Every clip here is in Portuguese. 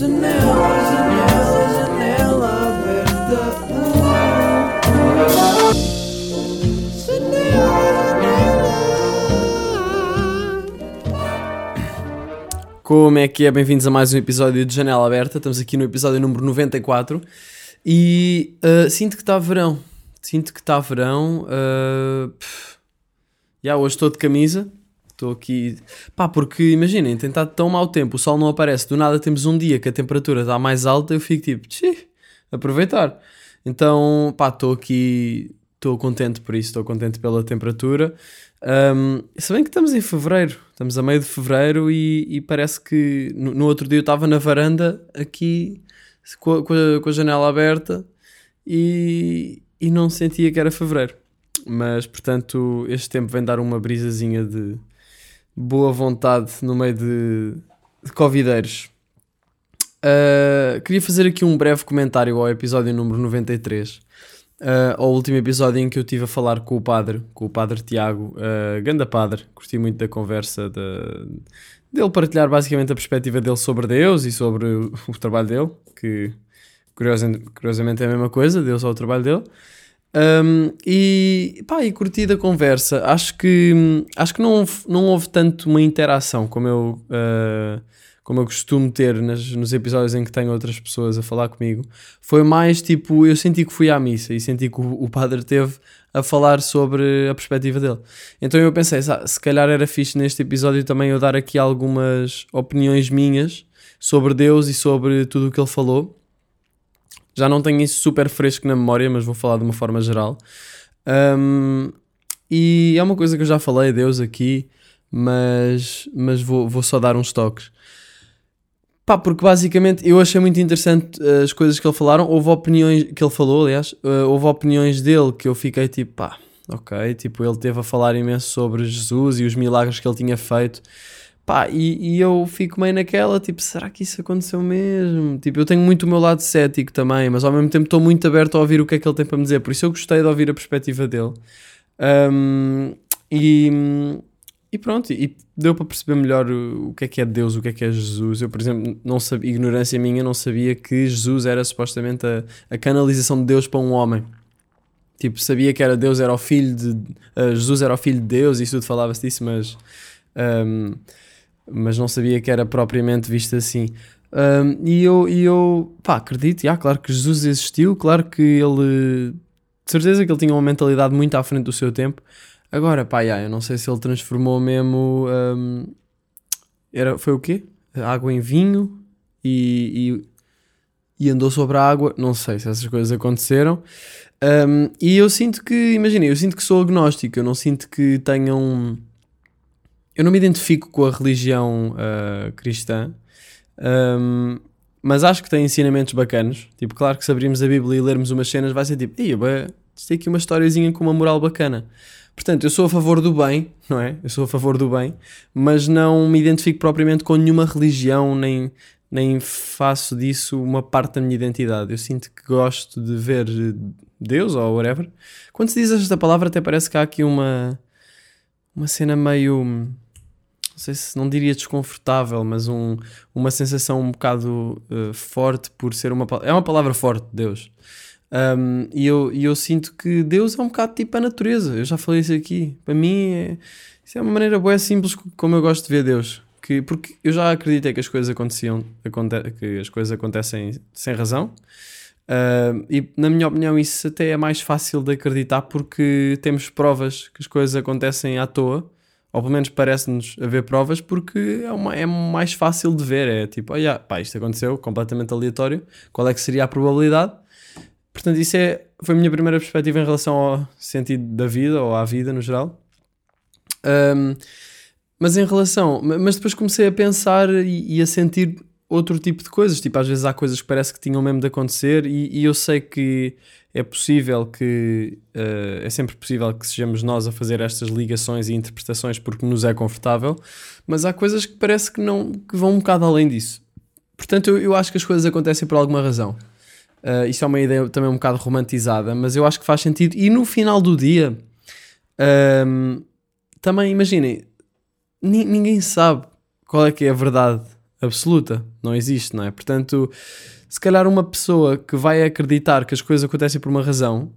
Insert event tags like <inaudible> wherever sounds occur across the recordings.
Janela, janela, janela aberta. Como é que é? Bem-vindos a mais um episódio de Janela Aberta. Estamos aqui no episódio número 94 e uh, sinto que está verão. Sinto que está verão. Uh. Já hoje estou de camisa. Estou aqui. Pá, porque imaginem, tem estado tão mau tempo, o sol não aparece. Do nada temos um dia que a temperatura está mais alta. Eu fico tipo, tchê, aproveitar. Então, pá, estou aqui. Estou contente por isso, estou contente pela temperatura. Um, se bem que estamos em fevereiro, estamos a meio de fevereiro e, e parece que no, no outro dia eu estava na varanda aqui com a, com a- com a janela aberta e, e não sentia que era fevereiro. Mas portanto, este tempo vem dar uma brisazinha de boa vontade no meio de, de covideiros. Uh, queria fazer aqui um breve comentário ao episódio número 93. Uh, ao último episódio em que eu estive a falar com o padre, com o padre Tiago, uh, ganda padre, curti muito da conversa de, dele partilhar basicamente a perspectiva dele sobre Deus e sobre o, o trabalho dele, que curiosa- curiosamente é a mesma coisa, Deus ao trabalho dele. Um, e pá, e curti da conversa. Acho que, acho que não, houve, não houve tanto uma interação como eu, uh, como eu costumo ter nas, nos episódios em que tenho outras pessoas a falar comigo. Foi mais tipo, eu senti que fui à missa e senti que o, o padre teve a falar sobre a perspectiva dele. Então eu pensei, "Sa- se calhar era fixe neste episódio também eu dar aqui algumas opiniões minhas sobre Deus e sobre tudo o que ele falou. Já não tenho isso super fresco na memória, mas vou falar de uma forma geral. Um, e é uma coisa que eu já falei, Deus, aqui, mas, mas vou, vou só dar uns toques. Pá, porque basicamente eu achei muito interessante uh, as coisas que ele falaram. Houve opiniões que ele falou, aliás, uh, houve opiniões dele que eu fiquei tipo, pá, ok. Tipo, ele teve a falar imenso sobre Jesus e os milagres que ele tinha feito. Pá, e, e eu fico meio naquela, tipo, será que isso aconteceu mesmo? Tipo, eu tenho muito o meu lado cético também, mas ao mesmo tempo estou muito aberto a ouvir o que é que ele tem para me dizer. Por isso eu gostei de ouvir a perspectiva dele. Um, e, e pronto, e deu para perceber melhor o, o que é que é Deus, o que é que é Jesus. Eu, por exemplo, não sabia, ignorância minha, não sabia que Jesus era supostamente a, a canalização de Deus para um homem. Tipo, sabia que era Deus, era o filho de. uh, Jesus era o filho de Deus e isso tudo falava-se disso, mas. um, mas não sabia que era propriamente visto assim. Um, e eu, e eu pá, acredito, já, claro que Jesus existiu, claro que ele. De certeza que ele tinha uma mentalidade muito à frente do seu tempo. Agora, pá, eu não sei se ele transformou mesmo. um, era, foi o quê? Água em vinho e, e, e andou sobre a água. Não sei se essas coisas aconteceram. Um, e eu sinto que, imaginei, eu sinto que sou agnóstico, eu não sinto que tenham. Eu não me identifico com a religião ah, cristã, um, mas acho que tem ensinamentos bacanos. Tipo, claro que se abrirmos a Bíblia e lermos umas cenas, vai ser tipo, bué, isto tem aqui uma historiazinha com uma moral bacana. Portanto, eu sou a favor do bem, não é? Eu sou a favor do bem, mas não me identifico propriamente com nenhuma religião, nem, nem faço disso uma parte da minha identidade. Eu sinto que gosto de ver Deus ou whatever. Quando se diz esta palavra, até parece que há aqui uma, uma cena meio. Não sei se não diria desconfortável, mas um, uma sensação um bocado eh, forte por ser uma. É uma palavra forte, Deus. Um, e, eu, e eu sinto que Deus é um bocado tipo a natureza. Eu já falei isso aqui. Para mim, é, isso é uma maneira boa simples co- como eu gosto de ver Deus. Que, porque eu já acreditei que as coisas aconteciam, aconte, que as coisas acontecem sem razão. Uh, e na minha opinião, isso até é mais fácil de acreditar porque temos provas que as coisas acontecem à toa, ou pelo menos parece-nos haver provas, porque é, uma, é mais fácil de ver. É tipo, olha, pá, isto aconteceu completamente aleatório, qual é que seria a probabilidade? Portanto, isso é, foi a minha primeira perspectiva em relação ao sentido da vida ou à vida no geral. Um, mas em relação, ma- mas depois comecei a pensar e, e a sentir outro tipo de coisas. Tipo, às vezes há coisas que parece que tinham mesmo de acontecer, e, e eu sei que é possível que eh, é sempre possível que sejamos nós a fazer estas ligações e interpretações porque nos é confortável, mas há coisas que parece que não que vão um bocado além disso. Portanto, eu, eu acho que as coisas acontecem por alguma razão. Uh, isto é uma ideia também um bocado romantizada, mas eu acho que faz sentido. E no final do dia, um, também imaginem, ni- ninguém sabe qual é que é a verdade absoluta, não existe, não é? Portanto, se calhar uma pessoa que vai acreditar que as coisas acontecem por uma razão,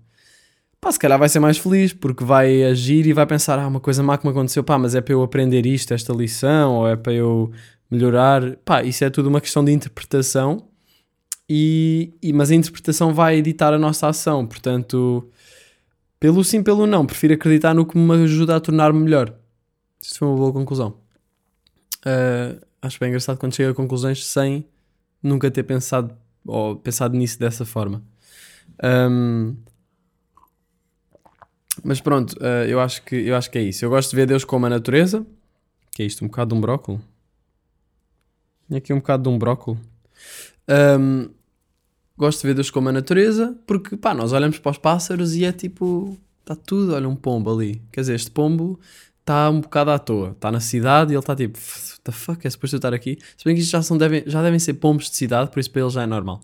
pá, se calhar vai ser mais feliz porque vai agir e vai pensar, ah, uma coisa má que me aconteceu, pá, mas é para eu aprender isto, esta lição, ou é para eu melhorar, pá, isso é tudo uma questão de interpretação e, e mas a interpretação vai editar a nossa ação, portanto, pelo sim, pelo não, prefiro acreditar no que me ajuda a tornar-me melhor. Isso foi uma boa conclusão. Uh, acho bem engraçado quando chega a conclusões sem nunca ter pensado ou pensado nisso dessa forma. Um, mas pronto, uh, eu, acho que, eu acho que é isso. Eu gosto de ver Deus como a natureza. Que é isto? Um bocado de um brócolo? Tinha aqui um bocado de um brócolo. Um, gosto de ver Deus como a natureza porque pá, nós olhamos para os pássaros e é tipo. Está tudo, olha um pombo ali. Quer dizer, este pombo está um bocado à toa. Está na cidade e ele está tipo, what the fuck, é suposto eu estar aqui? Se bem que isto já, são, devem, já devem ser pombos de cidade, por isso para ele já é normal.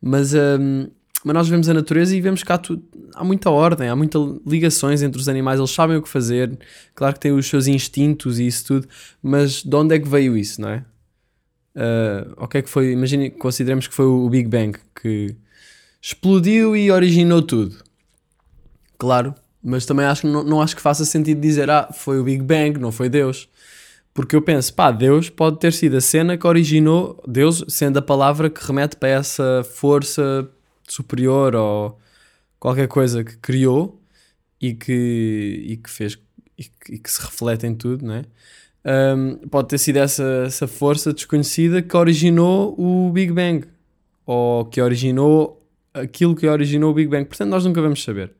Mas, um, mas nós vemos a natureza e vemos que há, tu, há muita ordem, há muitas ligações entre os animais, eles sabem o que fazer. Claro que têm os seus instintos e isso tudo, mas de onde é que veio isso, não é? Uh, o que é que foi? Imagine, consideremos que foi o Big Bang que explodiu e originou tudo. Claro, mas também acho não, não acho que faça sentido dizer ah, foi o Big Bang, não foi Deus. Porque eu penso, pá, Deus pode ter sido a cena que originou, Deus sendo a palavra que remete para essa força superior ou qualquer coisa que criou e que, e que fez e que, e que se reflete em tudo, não é? Um, pode ter sido essa, essa força desconhecida que originou o Big Bang ou que originou aquilo que originou o Big Bang. Portanto, nós nunca vamos saber.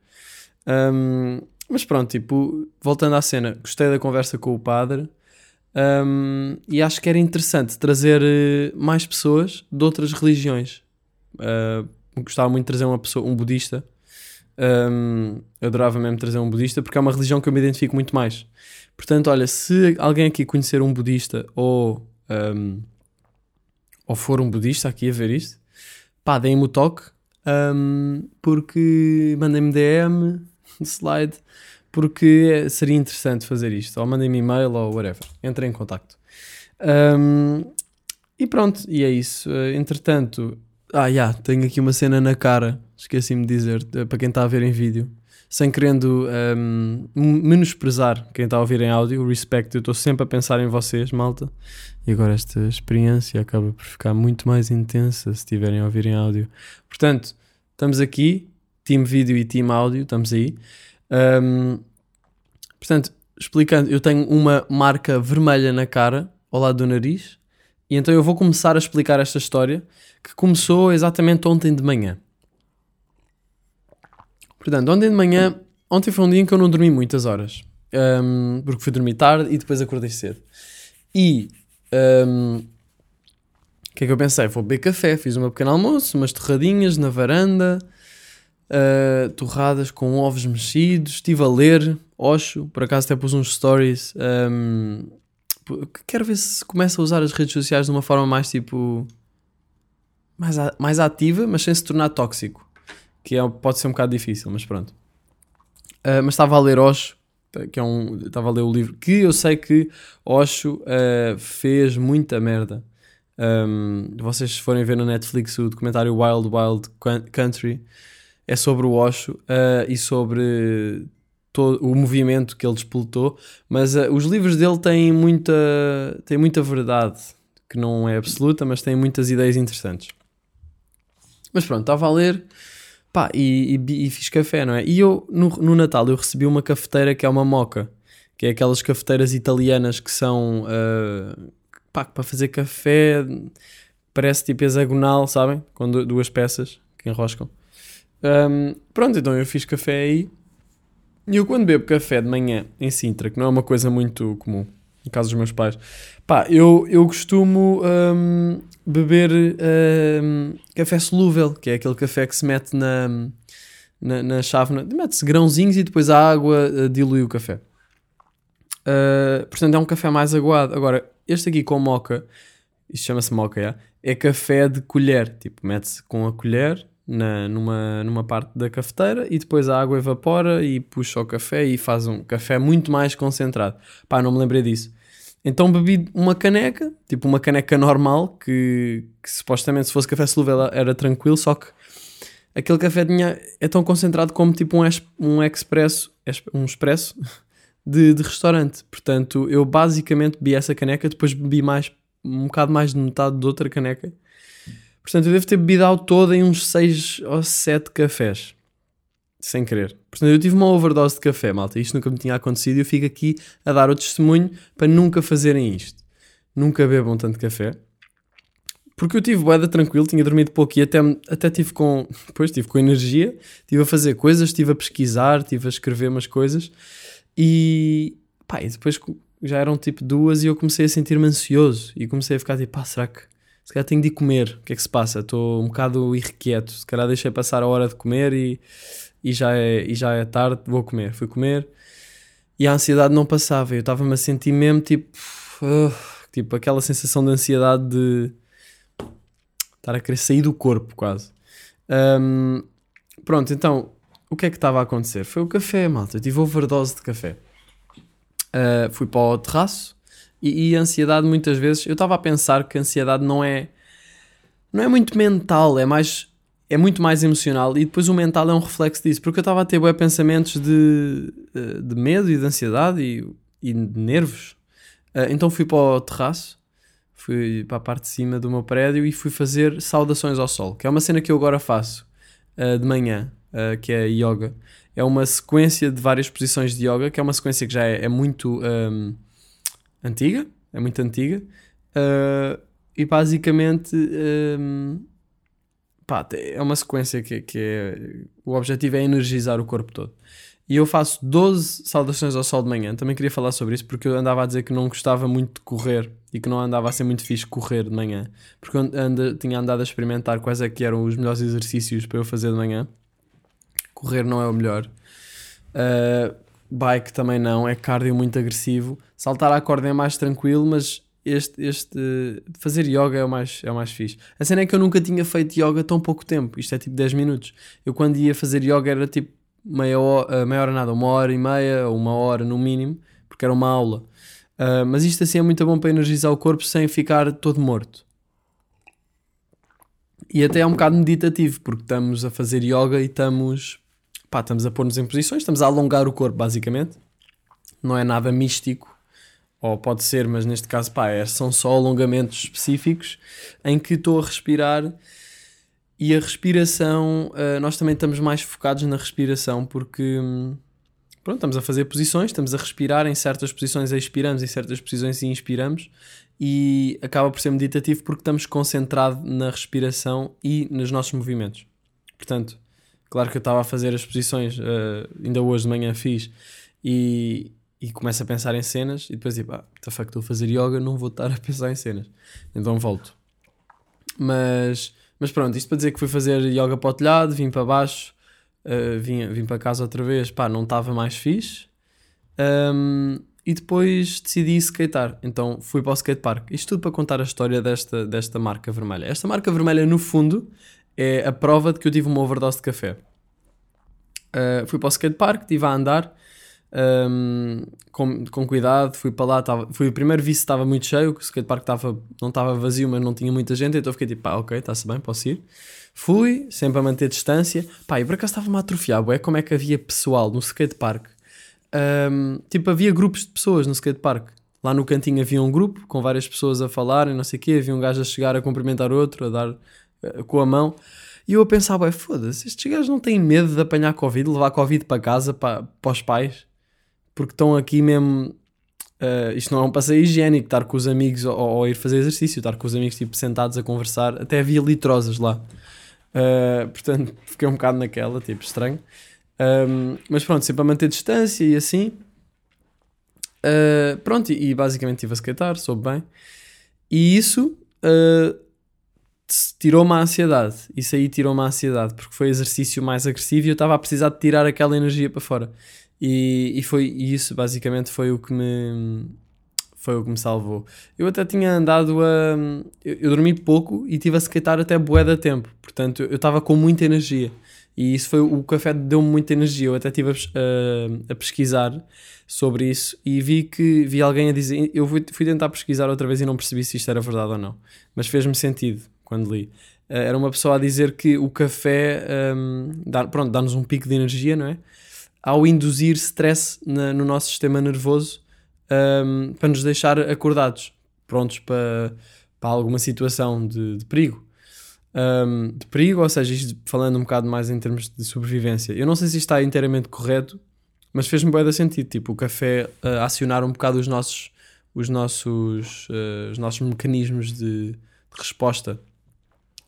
Um, mas pronto, tipo, voltando à cena, gostei da conversa com o padre um, e acho que era interessante trazer uh, mais pessoas de outras religiões. Uh, gostava muito de trazer uma pessoa, um budista. Um, adorava mesmo trazer um budista porque é uma religião que eu me identifico muito mais. Portanto, olha, se alguém aqui conhecer um budista ou, um, ou for um budista aqui a ver isto, pá, deem-me o toque, um, porque mandem-me DM, slide, porque seria interessante fazer isto. Ou mandem-me e-mail ou whatever. Entrem em contacto. Um, e pronto, e é isso. Uh, entretanto, ah, já, yeah, tenho aqui uma cena na cara, esqueci-me de dizer, para quem está a ver em vídeo. Sem querendo um, menosprezar quem está a ouvir em áudio, respect, eu estou sempre a pensar em vocês, malta. E agora esta experiência acaba por ficar muito mais intensa se estiverem a ouvir em áudio. Portanto, estamos aqui, team vídeo e team áudio, estamos aí. Um, portanto, explicando, eu tenho uma marca vermelha na cara, ao lado do nariz, e então eu vou começar a explicar esta história que começou exatamente ontem de manhã. Portanto, ontem de manhã, ontem foi um dia em que eu não dormi muitas horas, um, porque fui dormir tarde e depois acordei cedo. E um, o que é que eu pensei? Vou beber café, fiz uma pequena almoço, umas torradinhas na varanda, uh, torradas com ovos mexidos, estive a ler, Osho, por acaso até pus uns stories. Um, quero ver se começa a usar as redes sociais de uma forma mais tipo. mais, a, mais ativa, mas sem se tornar tóxico. Que é, pode ser um bocado difícil, mas pronto. Uh, mas estava a ler Osho, que é um. Estava a ler o livro, que eu sei que Osho uh, fez muita merda. Um, vocês forem ver na Netflix o documentário Wild Wild Country, é sobre o Osho uh, e sobre todo o movimento que ele despoltou, mas uh, os livros dele têm muita, têm muita verdade, que não é absoluta, mas têm muitas ideias interessantes. Mas pronto, estava a ler pá, e, e, e, fiz café, não é? E eu, no, no, Natal, eu recebi uma cafeteira que é uma moca, que é aquelas cafeteiras italianas que são uh, pá, para fazer café, parece tipo hexagonal, sabem? Com duas peças que enroscam. Um, pronto, então eu fiz café aí. E eu quando bebo café de manhã em Sintra, que não é uma coisa muito comum, em casa dos meus pais, pá, eu, eu costumo um, beber um, café solúvel, que é aquele café que se mete na, na, na chávena, mete-se grãozinhos e depois a água uh, dilui o café. Uh, portanto, é um café mais aguado. Agora, este aqui com moca, isto chama-se moca, é? é café de colher. Tipo, mete-se com a colher na, numa, numa parte da cafeteira e depois a água evapora e puxa o café e faz um café muito mais concentrado. Pá, não me lembrei disso. Então bebi uma caneca, tipo uma caneca normal, que, que supostamente se fosse café solúvel era, tranquilo, só que aquele café tinha, é tão concentrado como tipo um, um expresso, es- um expresso <laughs> de, de restaurante. Portanto, eu basicamente bebi essa caneca, depois bebi mais, um bocado mais de metade de outra caneca. Portanto, eu devo ter bebido ao todo em uns 6 ou 7 cafés. Sem querer. Portanto, eu tive uma overdose de café, malta. Isto nunca me tinha acontecido e eu fico aqui a dar o testemunho para nunca fazerem isto. Nunca bebam tanto café. Porque eu tive boeda tranquilo, tinha dormido pouco e até, até tive com. <laughs> Depois tive com energia, estive a fazer coisas, estive a pesquisar, estive a escrever umas coisas e. Pá, e depois já eram tipo duas e eu comecei a sentir-me ansioso e comecei a ficar tipo, pá, será que. Se calhar tenho de comer, o que é que se passa? Estou um bocado irrequieto, se calhar deixei passar a hora de comer e, e, já, é, e já é tarde, vou comer. Fui comer e a ansiedade não passava, eu estava-me a sentir mesmo tipo. "Ugh", tipo aquela sensação de ansiedade de estar a querer sair do corpo quase. Ahm, pronto, então o que é que estava a acontecer? Foi o café, malta. Eu tive overdose de café. Ah, fui para o terraço e, e ansiedade muitas vezes. Eu estava a pensar que a ansiedade não é. Não é muito mental, é mais. É muito mais emocional e depois o mental é um reflexo disso, porque eu estava a ter bué pensamentos de, eh, de medo e de ansiedade e, e de nervos. Ah, então fui para o terraço, fui para a parte de cima do meu prédio e fui fazer saudações ao sol, que é uma cena que eu agora faço ah, de manhã, que é yoga. É uma sequência de várias posições de yoga, que é uma sequência que já é, é muito ahm, antiga, é muito antiga, ah, e basicamente ahm, pá, é uma sequência que, que é, o objetivo é energizar o corpo todo. E eu faço 12 saudações ao sol de manhã. Também queria falar sobre isso porque eu andava a dizer que não gostava muito de correr e que não andava a ser muito fixe correr de manhã. Porque eu anda, tinha andado a experimentar quais é que eram os melhores exercícios para eu fazer de manhã. Correr não é o melhor. Uh, bike também não, é cardio muito agressivo. Saltar à corda é mais tranquilo, mas este, este fazer yoga é o, mais, é o mais fixe. A cena é que eu nunca tinha feito yoga tão pouco tempo. Isto é tipo 10 minutos. Eu quando ia fazer yoga era tipo meia hora, meia hora nada, uma hora e meia ou uma hora no mínimo, porque era uma aula. Uh, mas isto assim é muito bom para energizar o corpo sem ficar todo morto. E até é um bocado meditativo, porque estamos a fazer yoga e estamos, pá, estamos a pôr-nos em posições, estamos a alongar o corpo, basicamente. Não é nada místico, ou pode ser, mas neste caso, pá, é- são só alongamentos específicos em que estou a respirar e a respiração, ah, nós também estamos mais focados na respiração porque hum, pronto, estamos a fazer posições, estamos a respirar em certas posições, expiramos em certas posições e inspiramos e acaba por ser meditativo porque estamos concentrados na respiração e nos nossos movimentos. Portanto, claro que eu estava a fazer as posições, ah, ainda hoje de manhã fiz e, e começo a pensar em cenas e depois tipo, ah, the fuck, estou a fazer yoga, não vou estar a pensar em cenas. Então volto. Mas, mas pronto, isto para dizer que fui fazer yoga para o telhado, vim para baixo, uh, vim, vim para casa outra vez, pá, não estava mais fixe. Um, e depois decidi skatear, então fui para o skatepark. Isto tudo para contar a história desta, desta marca vermelha. Esta marca vermelha, no fundo, é a prova de que eu tive uma overdose de café. Uh, fui para o skatepark, estive a andar um, com, com cuidado, fui para lá, tava, fui o primeiro vi se estava muito cheio, o skatepark estava, não estava vazio, mas não tinha muita gente, então fiquei tipo, pá, ok, está-se bem, posso ir. Fui, sempre a manter distância, pá, e por acaso estava-me a atrofiar, como é que havia pessoal no skatepark, um, tipo, havia grupos de pessoas no skatepark. Lá no cantinho havia um grupo com várias pessoas a falarem, não sei o quê, havia um gajo a chegar a cumprimentar outro, a dar com a mão. E eu a pensar, ué, foda-se, estes gajos não têm medo de apanhar Covid, levar Covid para casa, para, para os pais, porque estão aqui mesmo. Uh, isto não é um passeio higiênico, estar com os amigos ou, ou ir fazer exercício, estar com os amigos tipo, sentados a conversar, até havia litrosas lá. Uh, portanto, <laughs> fiquei um bocado naquela, tipo, estranho. Um, mas pronto, sempre a manter distância e assim. Uh, pronto, e, e basicamente estive a skatear, soube bem. E isso uh, tirou-me a ansiedade. Isso aí tirou-me a ansiedade, porque foi exercício mais agressivo e eu estava a precisar de tirar aquela energia para fora. E, e foi e isso basicamente foi o que me Foi o que me salvou. Eu até tinha andado a. Eu, eu dormi pouco e tive a skatear até bué da tempo. Portanto, eu estava com muita energia. E isso foi. O café deu-me muita energia. Eu até estive a, a- a pesquisar sobre isso e vi que vi alguém a dizer. Eu fui, fui tentar pesquisar outra vez e não percebi se isto era verdade ou não. Mas fez-me sentido quando li. Eh, era uma pessoa a dizer que o café hum, dá, pronto, dá-nos um pico de energia, não é? Ao induzir stress na- no nosso sistema nervoso hum, para nos deixar acordados, prontos para, para alguma situação de, de perigo. Hum, de perigo, ou seja, isto falando um bocado mais em termos de sobrevivência. Eu não sei se isto está inteiramente correto, mas fez-me bem sentido. Tipo, o café a acionar um bocado os nossos, os nossos, eh, os nossos mecanismos de, de resposta.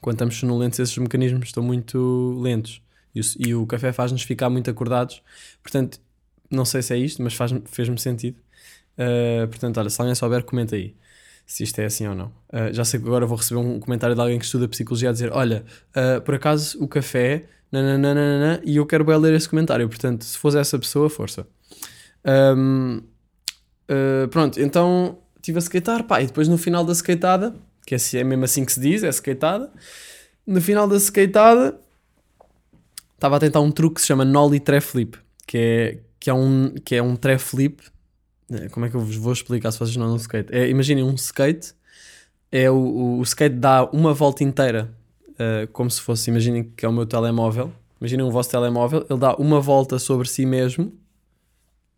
Quando estamos sonolentos, esses mecanismos estão muito lentos. E o, e o café faz-nos ficar muito acordados. Portanto, não sei se é isto, mas fez-me sentido. Uh, portanto, olha, se alguém souber, comenta aí se isto é assim ou não. Uh, já sei que agora vou receber um comentário de alguém que estuda psicologia a dizer: Olha, uh, por acaso o café, nananana, e eu quero bem ler esse comentário. Portanto, se fosse essa pessoa, força. Um, uh, pronto, então estive a skatear, pá, e depois no final da skateada, que é, assim- é mesmo assim que se diz, é skateada, no final da skateada estava a tentar um truque que se chama Nollie Tre Flip, que é, que é um, que é um Tre Flip. Eh, Como é que eu vos vou explicar se vocês não de skate? É, imaginem um skate, é o, o, o skate dá uma volta inteira, eh, como se fosse, imaginem que é o meu telemóvel, imaginem o vosso telemóvel, ele dá uma volta sobre si mesmo,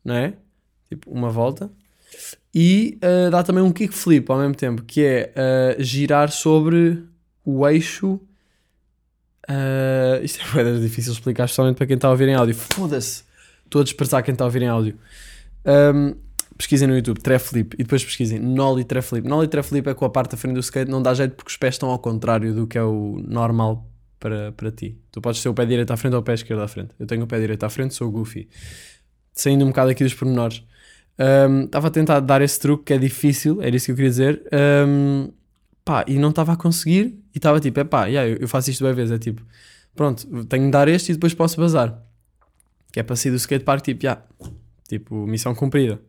não é? Tipo, uma volta. E eh, dá também um kickflip ao mesmo tempo, que é eh, girar sobre o eixo. eh, <laughs> isto é bem difícil explicar, especialmente para quem está a ouvir em áudio. Foda-se! Estou a desprezar quem está a ouvir em áudio. Um, pesquisem no YouTube, Treflip, e depois pesquisem Nollie Treflip. Nollie Treflip é com a parte da frente do skate, não dá jeito porque os pés estão ao contrário do que é o normal para, para ti. Tu podes ter o pé direito à frente ou o pé esquerdo à frente. Eu tenho o pé direito à frente, sou o Goofy. Saindo um bocado aqui dos pormenores. Um, Estava a tentar dar esse truque que é difícil, era isso que eu queria dizer. Um, pá, e não estava a conseguir. E estava tipo, é pá, yeah, eu, eu faço isto bem vezes. É tipo, pronto, tenho de dar este e depois posso bazar. Que é para sair do skatepark, tipo, yeah, tipo, missão cumprida.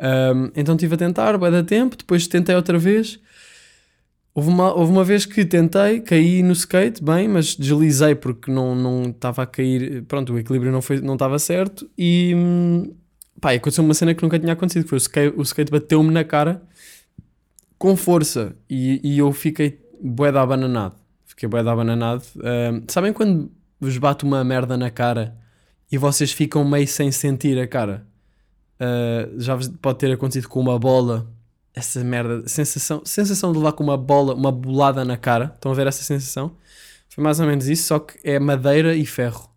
Um, então estive a tentar, vai dar tempo, depois tentei outra vez. Houve uma, houve uma vez que tentei, caí no skate, bem, mas deslizei porque não não estava a cair, pronto, o equilíbrio não foi, não estava certo e hum, pá, aconteceu uma cena que nunca tinha acontecido, foi o skate, o skate bateu-me na cara com força e, e eu fiquei bué da abananado. Fiquei bué da abananado. Sabem quando vos bate uma merda na cara e vocês ficam meio sem sentir a cara? Uh, já pode ter acontecido com uma bola essa merda, sensação, sensação de levar com uma bola, uma bolada na cara. Estão a ver essa sensação? Foi mais ou menos isso, só que é madeira e ferro.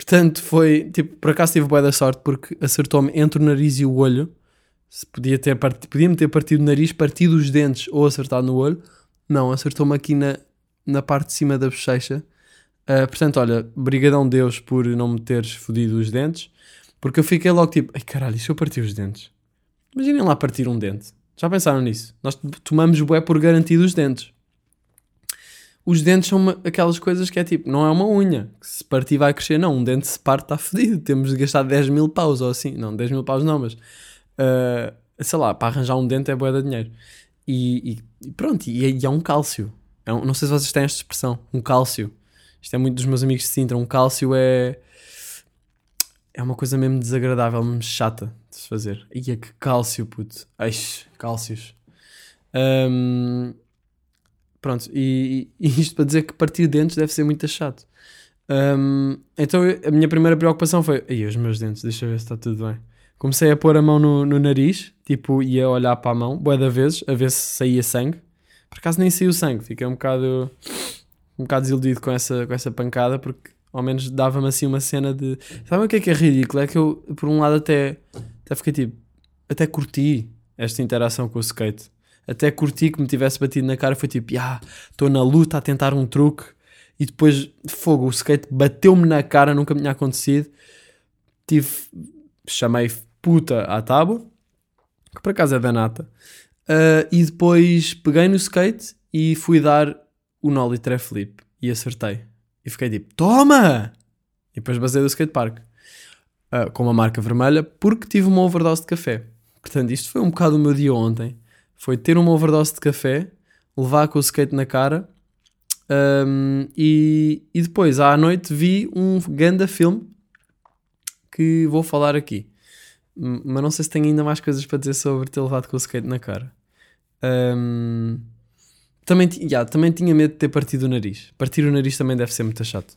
Portanto, foi tipo, por acaso tive boa da sorte porque acertou-me entre o nariz e o olho. Se podia ter part... podia-me ter partido o nariz, partido os dentes ou acertado no olho. Não, acertou-me aqui na, na parte de cima da bochecha. Uh, portanto, olha, brigadão Deus por não me teres fodido os dentes, porque eu fiquei logo tipo, ai caralho, se eu partir os dentes? Imaginem lá partir um dente. Já pensaram nisso? Nós tomamos bué por garantido os dentes. Os dentes são uma- aquelas coisas que é tipo, não é uma unha, que se partir vai crescer, não. Um dente se parte está fedido, temos de gastar 10 mil paus ou assim. Não, 10 mil paus não, mas uh, sei lá, para arranjar um dente é bué de dinheiro. E, e- e pronto, e, é- e é um cálcio. É um- não sei se vocês têm esta expressão, um cálcio. Isto é muito dos meus amigos de Sintra. Um cálcio é. É uma coisa mesmo desagradável, mesmo chata de se fazer. Ia que cálcio, puto. Eixe, cálcios. Ahm, pronto, e, <laughs> e isto para dizer que partir dentes deve ser muito chato. Ahm, então eu- a minha primeira preocupação foi: Ai, os meus dentes, deixa eu ver se está tudo bem. Comecei a pôr a mão no, no nariz, tipo, ia olhar para a mão, boa da vez, a ver se saía sangue. Por acaso nem saiu sangue, fiquei um bocado um bocado desiludido com essa, com essa pancada, porque ao menos dava-me assim uma cena de. Sabem o que é que é ridículo? É que eu, por um lado, até, até fiquei tipo. Até curti esta interação com o skate. Até curti que me tivesse batido na cara. Foi tipo, ah, estou na luta a tentar um truque. E depois, fogo, o skate bateu-me na cara, nunca me tinha acontecido. Tive. Chamei puta à tábua, que por acaso é da nata. Ah, e depois peguei no skate e fui dar o Nollie Tre Flip e acertei. E fiquei tipo, toma! E depois basei do skatepark. Ah, com uma marca vermelha porque tive uma overdose de café. Portanto, isto foi um bocado o meu dia ontem. Foi ter uma overdose de café, levar com o skate na cara um, e, e depois à noite vi um ganda filme que vou falar aqui. Mas não sei se tenho ainda mais coisas para dizer sobre ter levado com o skate na cara. Um, também, yeah, também tinha medo de ter partido o nariz. Partir o nariz também deve ser muito chato.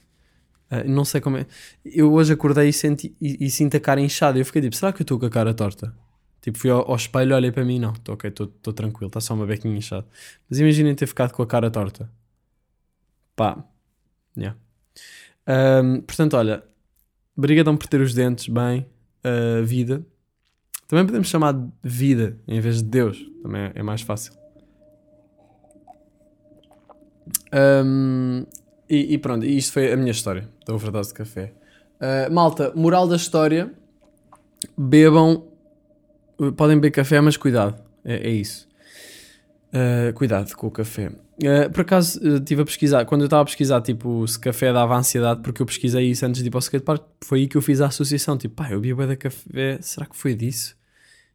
Uh, não sei como é. Eu hoje acordei e, senti, e, e sinto a cara inchada. Eu fiquei tipo, será que eu estou com a cara torta? Tipo, fui ao, ao espelho, olhei para mim, não, estou ok, estou tranquilo, está só uma bequinha inchada. Mas imaginem ter ficado com a cara torta. Pá, yeah. Um, portanto, olha, brigadão por ter os dentes bem, uh, vida. Também podemos chamar de vida em vez de Deus, também é, é mais fácil. Um, e, e pronto, isto foi a minha história da overdose de café. Uh, malta, moral da história: bebam, podem beber café, mas cuidado, é, é isso. Uh, cuidado com o café. Uh, por acaso uh, a pesquisar, quando eu estava a pesquisar tipo, se café dava ansiedade, porque eu pesquisei isso antes de ir para o skatepark, foi aí que eu fiz a associação. Tipo, pá, eu bebo bué de café, será que foi disso?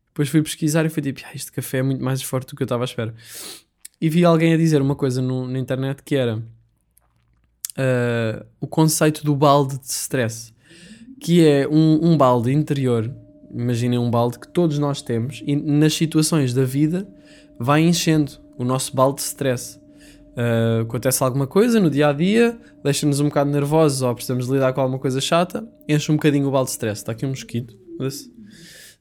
Depois fui pesquisar e fui tipo, ah, este café é muito mais forte do que eu estava à espera. E vi alguém a dizer uma coisa no, na internet que era uh, o conceito do balde de stress, que é um, um balde interior. Imaginem um balde que todos nós temos e nas situações da vida vai enchendo o nosso balde de stress. Uh, acontece alguma coisa no dia a dia, deixa-nos um bocado nervosos ou precisamos lidar com alguma coisa chata, enche um bocadinho o balde de stress. Está aqui um mosquito?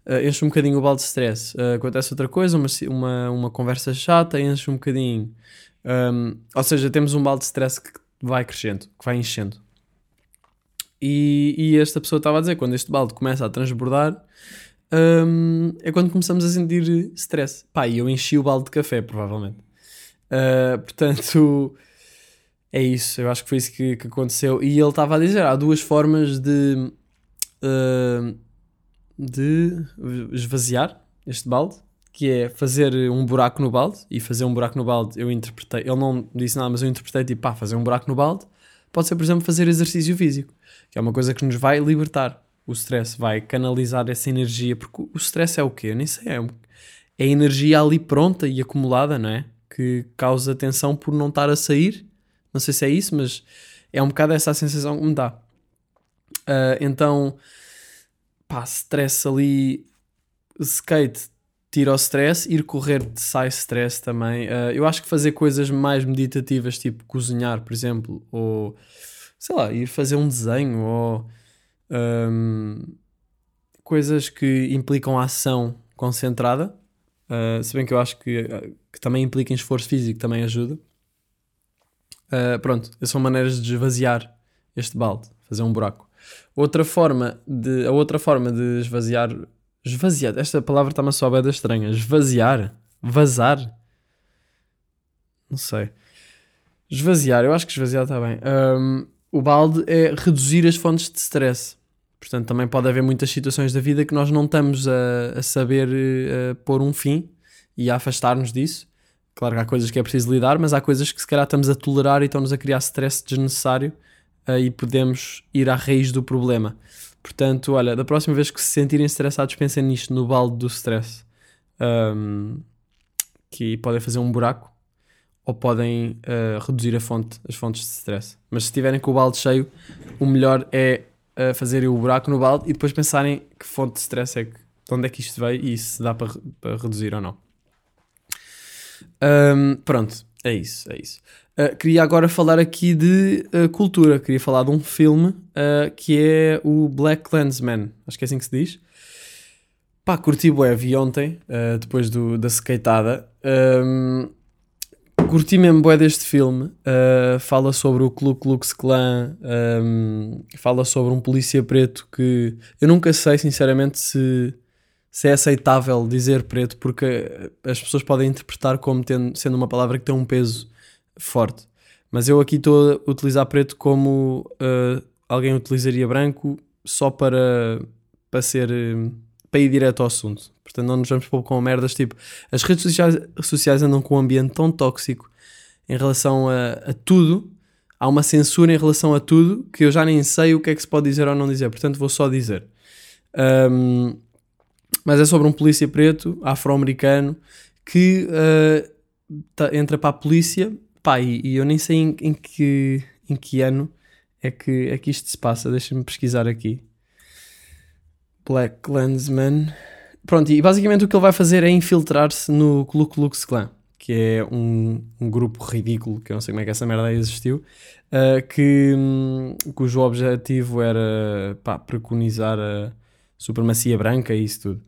Uh, enche um bocadinho o balde de stress. Uh, acontece outra coisa, uma, uma, uma conversa chata, enche um bocadinho. Um, ou seja, temos um balde de stress que vai crescendo, que vai enchendo. E, e esta pessoa estava a dizer, quando este balde começa a transbordar, um, é quando começamos a sentir stress. Pá, e eu enchi o balde de café, provavelmente. Uh, <laughs> portanto, é isso. Eu acho que foi isso que, que aconteceu. E ele estava a dizer: há duas formas de, uh, de esvaziar este balde, que é fazer um buraco no balde. E fazer um buraco no balde, eu interpretei. Ele não disse nada, mas eu interpretei tipo: pá, fazer um buraco no balde pode ser, por exemplo, fazer exercício físico, que é uma coisa que nos vai libertar o stress, vai canalizar essa energia, porque o stress é o quê? Eu nem sei, é, é energia ali pronta e acumulada, não é? Que causa tensão por não estar a sair. Não sei se é isso, mas é um bocado essa a sensação que me dá. Ah, então, pá, stress ali, skate tira o stress, ir correr sai stress também. Ah, eu acho que fazer coisas mais meditativas, tipo cozinhar, por exemplo, ou sei lá, ir fazer um desenho, ou ahm, coisas que implicam ação concentrada. Uh, se bem que eu acho que, uh, que também implica esforço físico, também ajuda. Uh, pronto, são maneiras de esvaziar este balde, fazer um buraco. Outra forma de, a outra forma de esvaziar, esvaziar, esta palavra está-me a soar da estranha, esvaziar, vazar, não sei. Esvaziar, eu acho que esvaziar está bem. Um, o balde é reduzir as fontes de stress. Portanto, também pode haver muitas situações da vida que nós não estamos a, a saber eh, pôr um fim e a afastar-nos disso. Claro que há coisas que é preciso lidar, mas há coisas que se calhar estamos a tolerar e estão-nos a criar stress desnecessário eh, e podemos ir à raiz do problema. Portanto, olha, da próxima vez que se sentirem estressados, pensem nisto, no balde do stress. Um, que podem fazer um buraco ou podem eh, reduzir a fonte, as fontes de stress. Mas se estiverem com o balde cheio, o melhor é uh, fazerem o buraco no balde e depois pensarem que fonte de stress é que, de onde é que isto veio e se dá para, para reduzir ou não. Um, pronto, é isso, é isso. Uh, queria agora falar aqui de uh, cultura. Queria falar de um filme uh, que é o Black Clansman. Acho que é assim que se diz. Pá, curti bué, vi ontem, depois do, da skateada. Um, curti mesmo bué deste filme. Fala sobre o Ku Klux Klan, um, fala sobre um polícia preto que eu nunca sei, sinceramente, se, se é aceitável dizer preto, porque as pessoas podem interpretar como tendo, sendo uma palavra que tem um peso forte. Mas eu aqui estou a utilizar preto como uh, alguém utilizaria branco só para, para ser uh, para ir direto ao assunto. Portanto, não nos vamos pôr com merdas tipo as redes sociais, sociais andam com um ambiente tão tóxico em relação a, a tudo. Há uma censura em relação a tudo que eu já nem sei o que é que se pode dizer ou não dizer. Portanto, vou só dizer. Um, mas é sobre um polícia preto, afro-americano, que uh, entra para a polícia. Pá, e, e eu nem sei em, em que, em que ano é que, é que isto se passa. Deixa-me pesquisar aqui. Black Klansman. Pronto, e basicamente o que ele vai fazer é infiltrar-se no Ku Klux Klan, que é um, um grupo ridículo, que eu não sei como é que essa merda aí existiu, uh, que, hum, cujo objetivo era pá, preconizar a supremacia branca e isso tudo.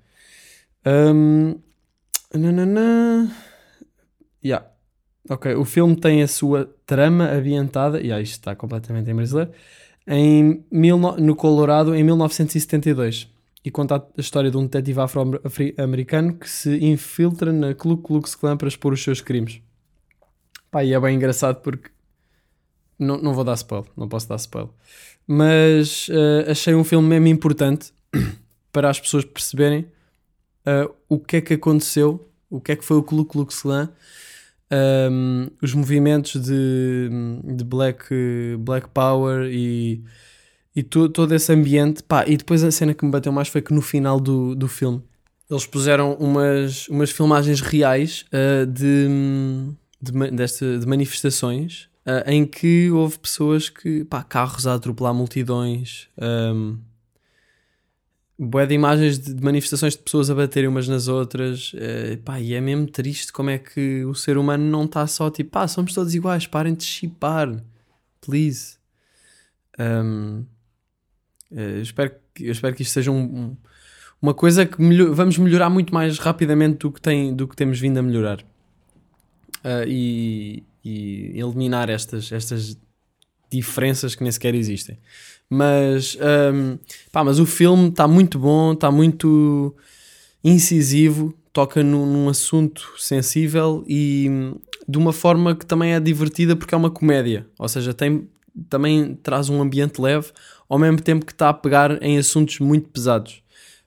Um, nananã. Yeah. Ok, o filme tem a sua trama ambientada, e isto está completamente em brasileiro, em mil no, no Colorado em 1972 e conta a história de um detetive afro-americano que se infiltra na Ku Klux Klan para expor os seus crimes. Pá, e é bem engraçado porque não, não vou dar spoiler, não posso dar spoiler, mas uh, achei um filme mesmo importante <coughs> para as pessoas perceberem uh, o que é que aconteceu, o que é que foi o Ku Klux Klan, um, os movimentos de, de black, black Power e, e to, todo esse ambiente. Pá, e depois a cena que me bateu mais foi que no final do, do filme eles puseram umas, umas filmagens reais uh, de, de, desta, de manifestações uh, em que houve pessoas que, pá, carros a atropelar multidões. Um, Boé de imagens de, de manifestações de pessoas a baterem umas nas outras, eh, pá, e é mesmo triste como é que o ser humano não está só tipo, pá, somos todos iguais, parem de chipar, please. Um, eh, eu, espero que, eu espero que isto seja um, um, uma coisa que vamos melhorar muito mais rapidamente do que, tem, do que temos vindo a melhorar uh, e, e eliminar estas, estas diferenças que nem sequer existem. Mas, um, pá, mas o filme está muito bom, está muito incisivo, toca num, num, assunto sensível e de uma forma que também é divertida porque é uma comédia, ou seja, tem, também traz um ambiente leve ao mesmo tempo que está a pegar em assuntos muito pesados.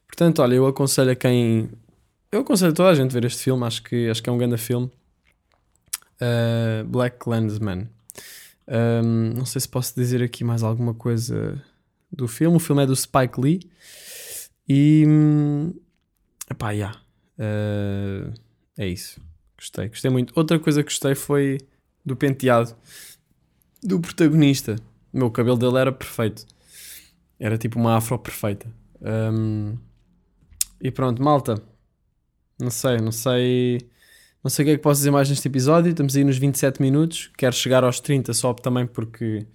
Portanto, olha, eu aconselho a quem. Eu aconselho a toda a gente a ver este filme, acho que, acho que é um grande filme. Uh, Black Clansman. Um, não sei se posso dizer aqui mais alguma coisa do filme. O filme é do Spike Lee. E. Epá, yeah. Uh, é isso. Gostei, gostei muito. Outra coisa que gostei foi do penteado do protagonista. O meu cabelo dele era perfeito. Era tipo uma afro perfeita. Um, e pronto, malta. Não sei, não sei. Não sei o que é que posso dizer mais neste episódio. Estamos aí nos 27 minutos. Quero chegar aos 30 só também porque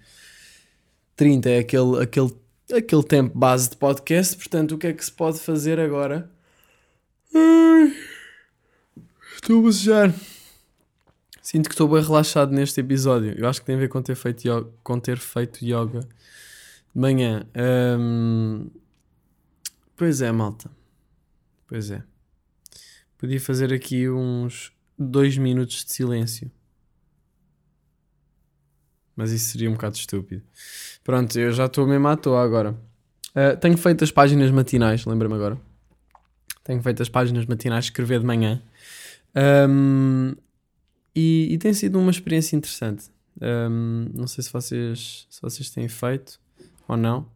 30 é aquele, aquele, aquele tempo base de podcast. Portanto, o que é que se pode fazer agora? Ai, estou a bocejar. Sinto que estou bem relaxado neste episódio. Eu acho que tem a ver com ter feito yoga, com ter feito yoga de manhã. Pois é, malta. Pois é. Podia fazer aqui uns dois minutos de silêncio. Mas isso seria um bocado estúpido. Pronto, eu já estou mesmo à toa agora. Uh, tenho feito as páginas matinais, lembra-me agora. Tenho feito as páginas matinais, escrever de manhã. Um, e, e, tem sido uma experiência interessante. Um, não sei se vocês, se vocês têm feito ou não.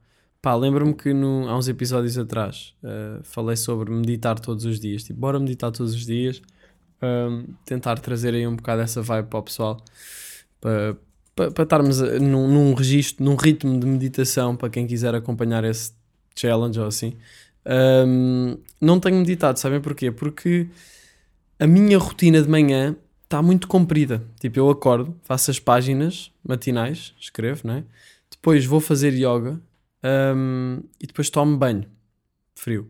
Pá, lembro-me que no, há uns episódios atrás uh, falei sobre meditar todos os dias. Tipo, bora meditar todos os dias um, tentar trazer aí um bocado essa vibe para o pessoal para, para, para estarmos num, num registro, num ritmo de meditação para quem quiser acompanhar esse challenge ou assim. Um, não tenho meditado, sabem porquê? Porque a minha rotina de manhã está muito comprida. Tipo, eu acordo, faço as páginas matinais, escrevo, né? Depois vou fazer yoga um, e depois tomo banho frio.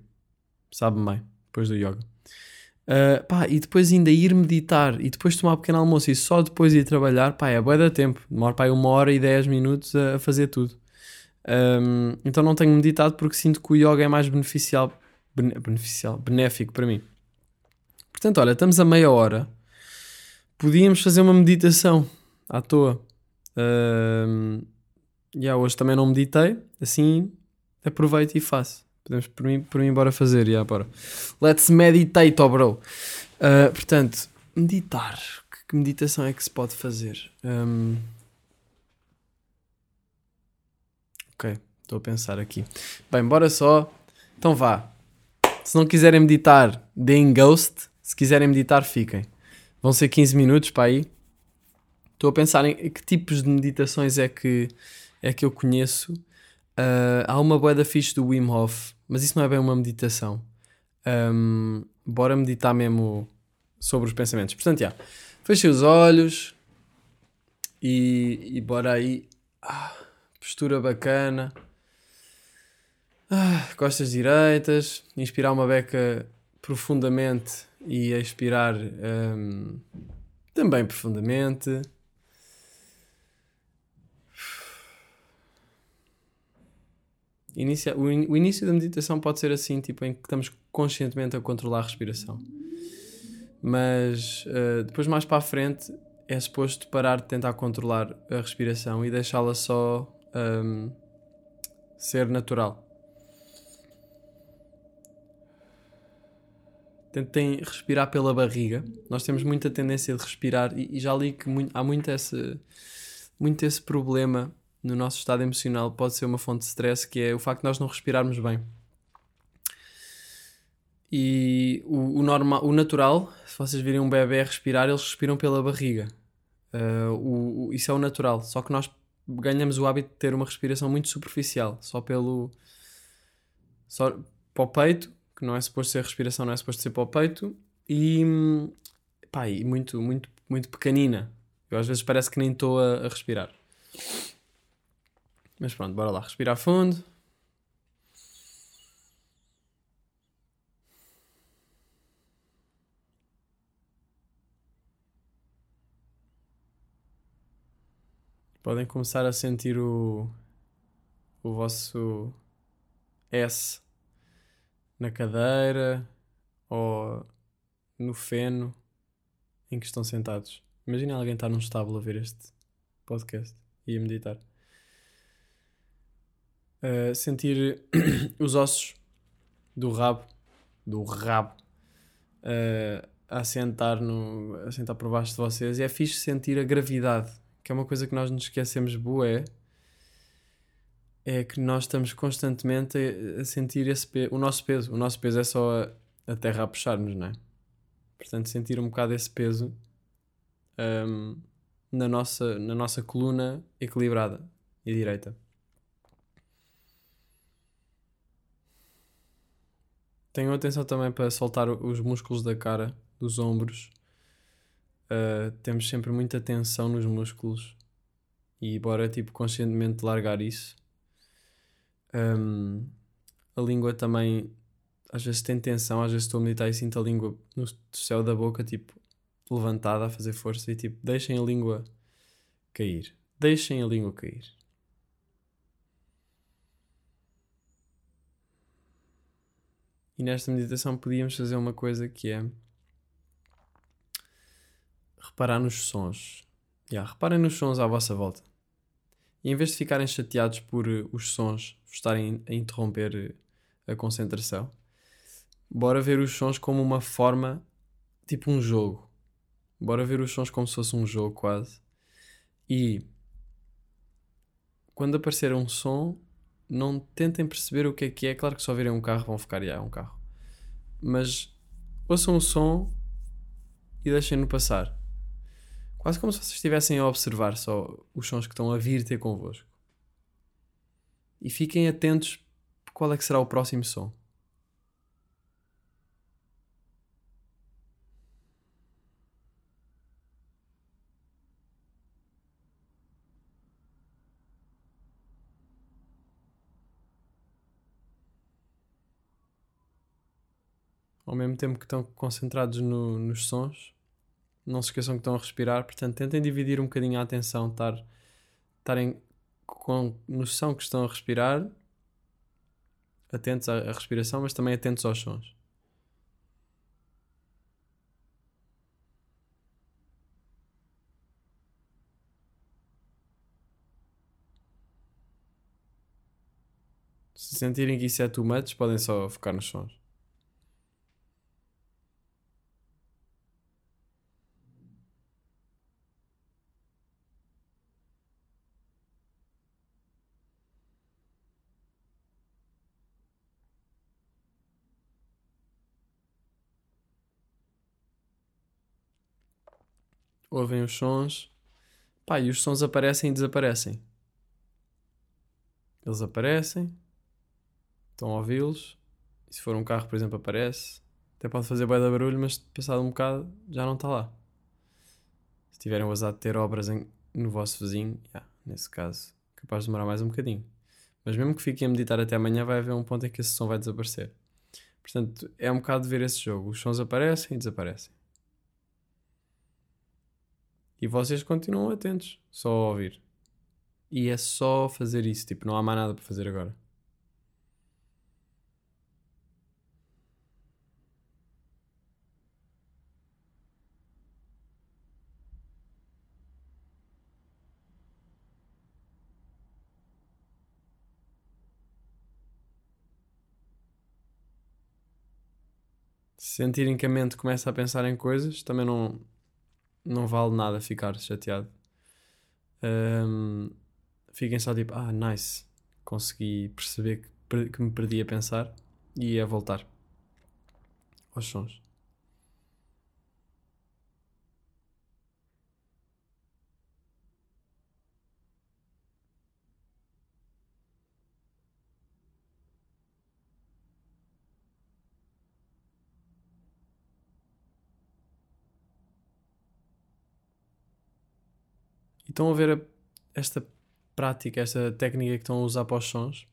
Sabe bem, depois do yoga. Uh, pá, e depois ainda ir meditar e depois tomar um pequeno almoço e só depois ir trabalhar, pá, é boa da tempo. Demora pá, uma hora e dez minutos a, a fazer tudo. Um, então não tenho meditado porque sinto que o yoga é mais beneficial, bene, beneficial, benéfico para mim. Portanto, olha, estamos a meia hora. Podíamos fazer uma meditação à toa. Um, yeah, hoje também não meditei, assim aproveito e faço. Podemos por mim, por mim bora fazer, yeah, bora. Let's meditate, oh bro. Uh, portanto, meditar. Que, que, meditação é que se pode fazer? Um... Ok, estou a pensar aqui. Bem, bora só. Então vá. Se não quiserem meditar, deem ghost. Se quiserem meditar, fiquem. Vão ser 15 minutos para aí. Estou a pensar em que tipos de meditações é que, é que eu conheço. Ah, há uma boeda fixe do Wim Hof, mas isso não é bem uma meditação. Ahm, bora meditar mesmo sobre os pensamentos. Portanto, já. Fechem os olhos e, e bora aí. Ah, postura bacana. Ah, costas direitas. Inspirar uma beca profundamente e expirar ahm, também profundamente. Inicia, o, in- o início da meditação pode ser assim, tipo, em que estamos conscientemente a controlar a respiração. Mas eh, depois, mais para a frente, é suposto parar de tentar controlar a respiração e deixá-la só ahm, ser natural. Tentem respirar pela barriga. Nós temos muita tendência de respirar e, e já li que mui- há muito esse, muito esse problema no nosso estado emocional. Pode ser uma fonte de stress, que é o facto de nós não respirarmos bem. E o, o, normal, o natural, se vocês virem um bebê respirar, eles respiram pela barriga. Ah, o, o- isso é o natural. Só que nós ganhamos o hábito de ter uma respiração muito superficial, só pelo. só para o peito, que não é suposto ser respiração, não é suposto ser para o peito, e. pá, e muito, muito, muito pequenina. Eu às vezes parece que nem estou a, a respirar. Mas pronto, bora lá. Respirar fundo. Podem começar a sentir o, o vosso S na cadeira ou no feno em que estão sentados. Imagina alguém estar num estábulo a ver este podcast e a meditar. Uh, sentir <clears throat> os ossos do rabo, do rabo, uh, a assentar, no, a assentar por baixo de vocês. E é fixe sentir a gravidade, que é uma coisa que nós nos esquecemos, bué. É que nós estamos constantemente a, sentir esse o nosso peso. O nosso peso é só a, a terra a puxar-nos, não é? Portanto, sentir um bocado esse peso um, na, nossa, na nossa coluna equilibrada e direita. Tenham atenção também para soltar os músculos da cara, dos ombros. Uh, temos sempre muita tensão nos músculos e bora tipo conscientemente largar isso. Um, a língua também às vezes tem tensão, às vezes estou a meditar e sinto a língua no céu da boca tipo levantada a fazer força e tipo deixem a língua cair. Deixem a língua cair. E nesta meditação podíamos fazer uma coisa que é reparar nos sons. Yeah, reparem nos sons à vossa volta. E em vez de ficarem chateados por uh, os sons estarem a interromper uh, a concentração, bora ver os sons como uma forma, tipo um jogo. Bora ver os sons como se fosse um jogo quase. E quando aparecer um som, não tentem perceber o que é que é. Claro que só virem um carro vão ficar, já, é um carro. Mas ouçam o som e deixem-no passar. Quase como se vocês estivessem a observar só os sons que estão a vir ter convosco. E fiquem atentos qual é que será o próximo som. Ao mesmo tempo que estão concentrados no- nos sons, não se esqueçam que estão a respirar, portanto tentem dividir um bocadinho a atenção, estar, estarem com noção que estão a respirar, atentos à, à respiração, mas também atentos aos sons. Se sentirem que isso é too much, podem só focar nos sons. Ouvem os sons, pá, e os sons aparecem e desaparecem. Eles aparecem, estão a ouvi-los, e se for um carro, por exemplo, aparece, até pode fazer bem de barulho, mas passado um bocado já não está lá. Se tiverem o azar de ter obras em- no vosso vizinho, yeah, nesse caso, capaz de demorar mais um bocadinho. Mas mesmo que fiquem a meditar até amanhã, vai haver um ponto em que esse som vai desaparecer. Portanto, é um bocado de ver esse jogo. Os sons aparecem e desaparecem. E vocês continuam atentos, só a ouvir. E é só fazer isso, tipo, não há mais nada para fazer agora. Se sentirem que a mente começa a pensar em coisas, também não, não vale nada ficar chateado. Ahm, fiquem só tipo, ah, nice, consegui perceber que, que me perdi a pensar e a voltar aos sons. Estão a ver a- esta prática, esta técnica que estão a usar para os sons.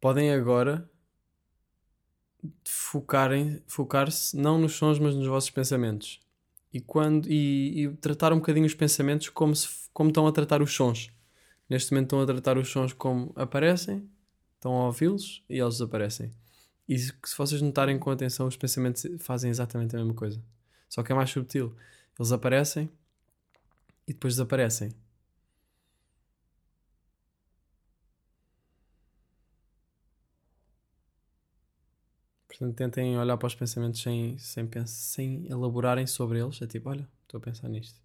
Podem agora focarem, focar-se não nos sons, mas nos vossos pensamentos. E, quando, e, e tratar um bocadinho os pensamentos como, se, como estão a tratar os sons. Neste momento estão a tratar os sons como aparecem, estão a ouvi-los e eles desaparecem. E se se vocês notarem com atenção, os pensamentos fazem exatamente a mesma coisa. Só que é mais subtil. Eles aparecem e depois desaparecem. Portanto, tentem olhar para os pensamentos sem, sem, sem elaborarem sobre eles. É tipo, olha, estou a pensar nisto.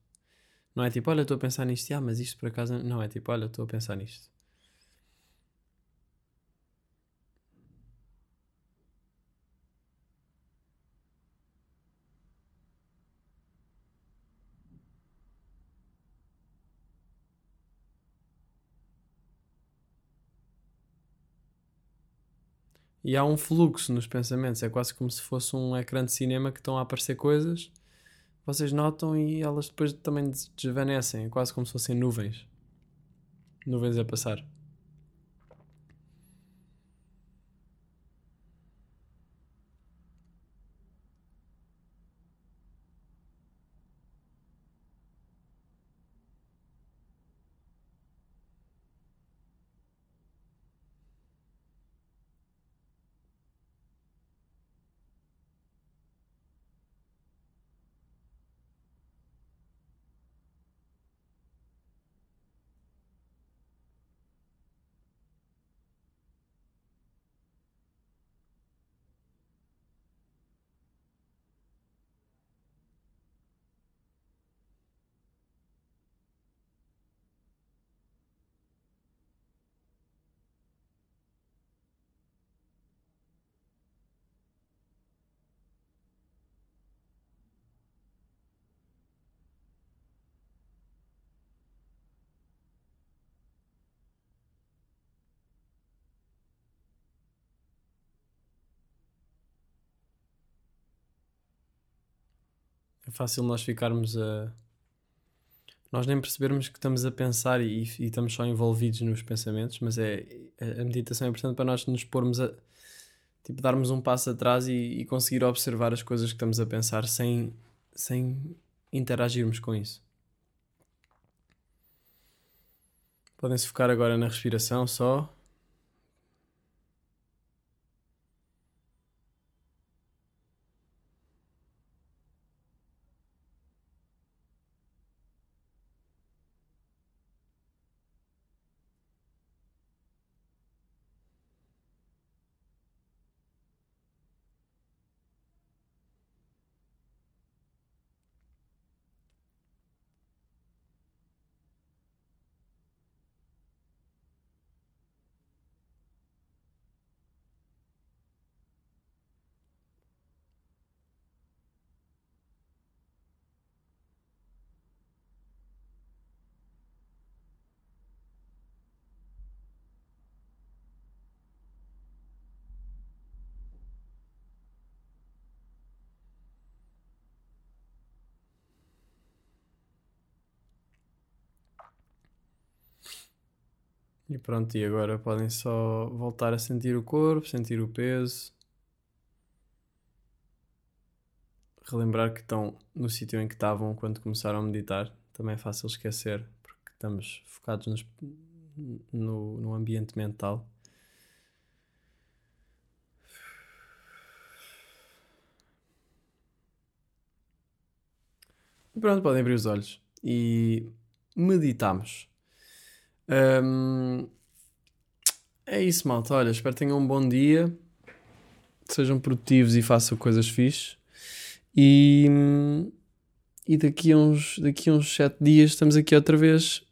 Não é tipo, olha, estou a pensar nisto. Ah, mas isto por acaso. Não, é tipo, olha, estou a pensar nisto. E há um fluxo nos pensamentos. É quase como se fosse um ecrã de cinema que estão a aparecer coisas. Vocês notam e elas depois também des- desvanecem. É quase como se fossem nuvens. Nuvens a passar. Fácil nós ficarmos a. Nós nem percebermos que estamos a pensar e, e estamos só envolvidos nos pensamentos, mas é a a meditação é importante para nós nos pormos a. Tipo, darmos um passo atrás e, e conseguir observar as coisas que estamos a pensar sem, sem interagirmos com isso. Podem-se focar agora na respiração só. Pronto, e agora podem só voltar a sentir o corpo, sentir o peso. Relembrar que estão no sítio em que estavam quando começaram a meditar. Também é fácil esquecer, porque estamos focados nos- no, no ambiente mental. E pronto, podem abrir os olhos. E meditamos. Hum, é isso, malta. Olha, espero que tenham um bom dia. Sejam produtivos e façam coisas fixes. E, e daqui, a uns, daqui uns 7 dias estamos aqui outra vez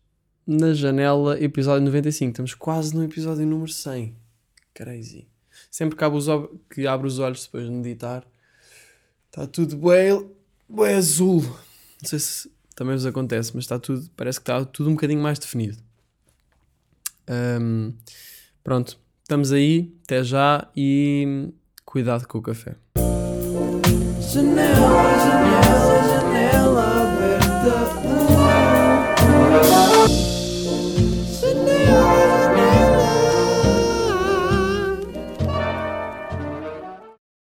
na janela, episódio 95. Estamos quase no episódio número 100. Crazy. Sempre que abro os, que abro os olhos depois de meditar, está tudo bué, bué azul. Não sei se também vos acontece, mas está tudo, parece que está tudo um bocadinho mais definido. Um, pronto, estamos aí, até já e cuidado com o café. Janela, janela, janela aberta.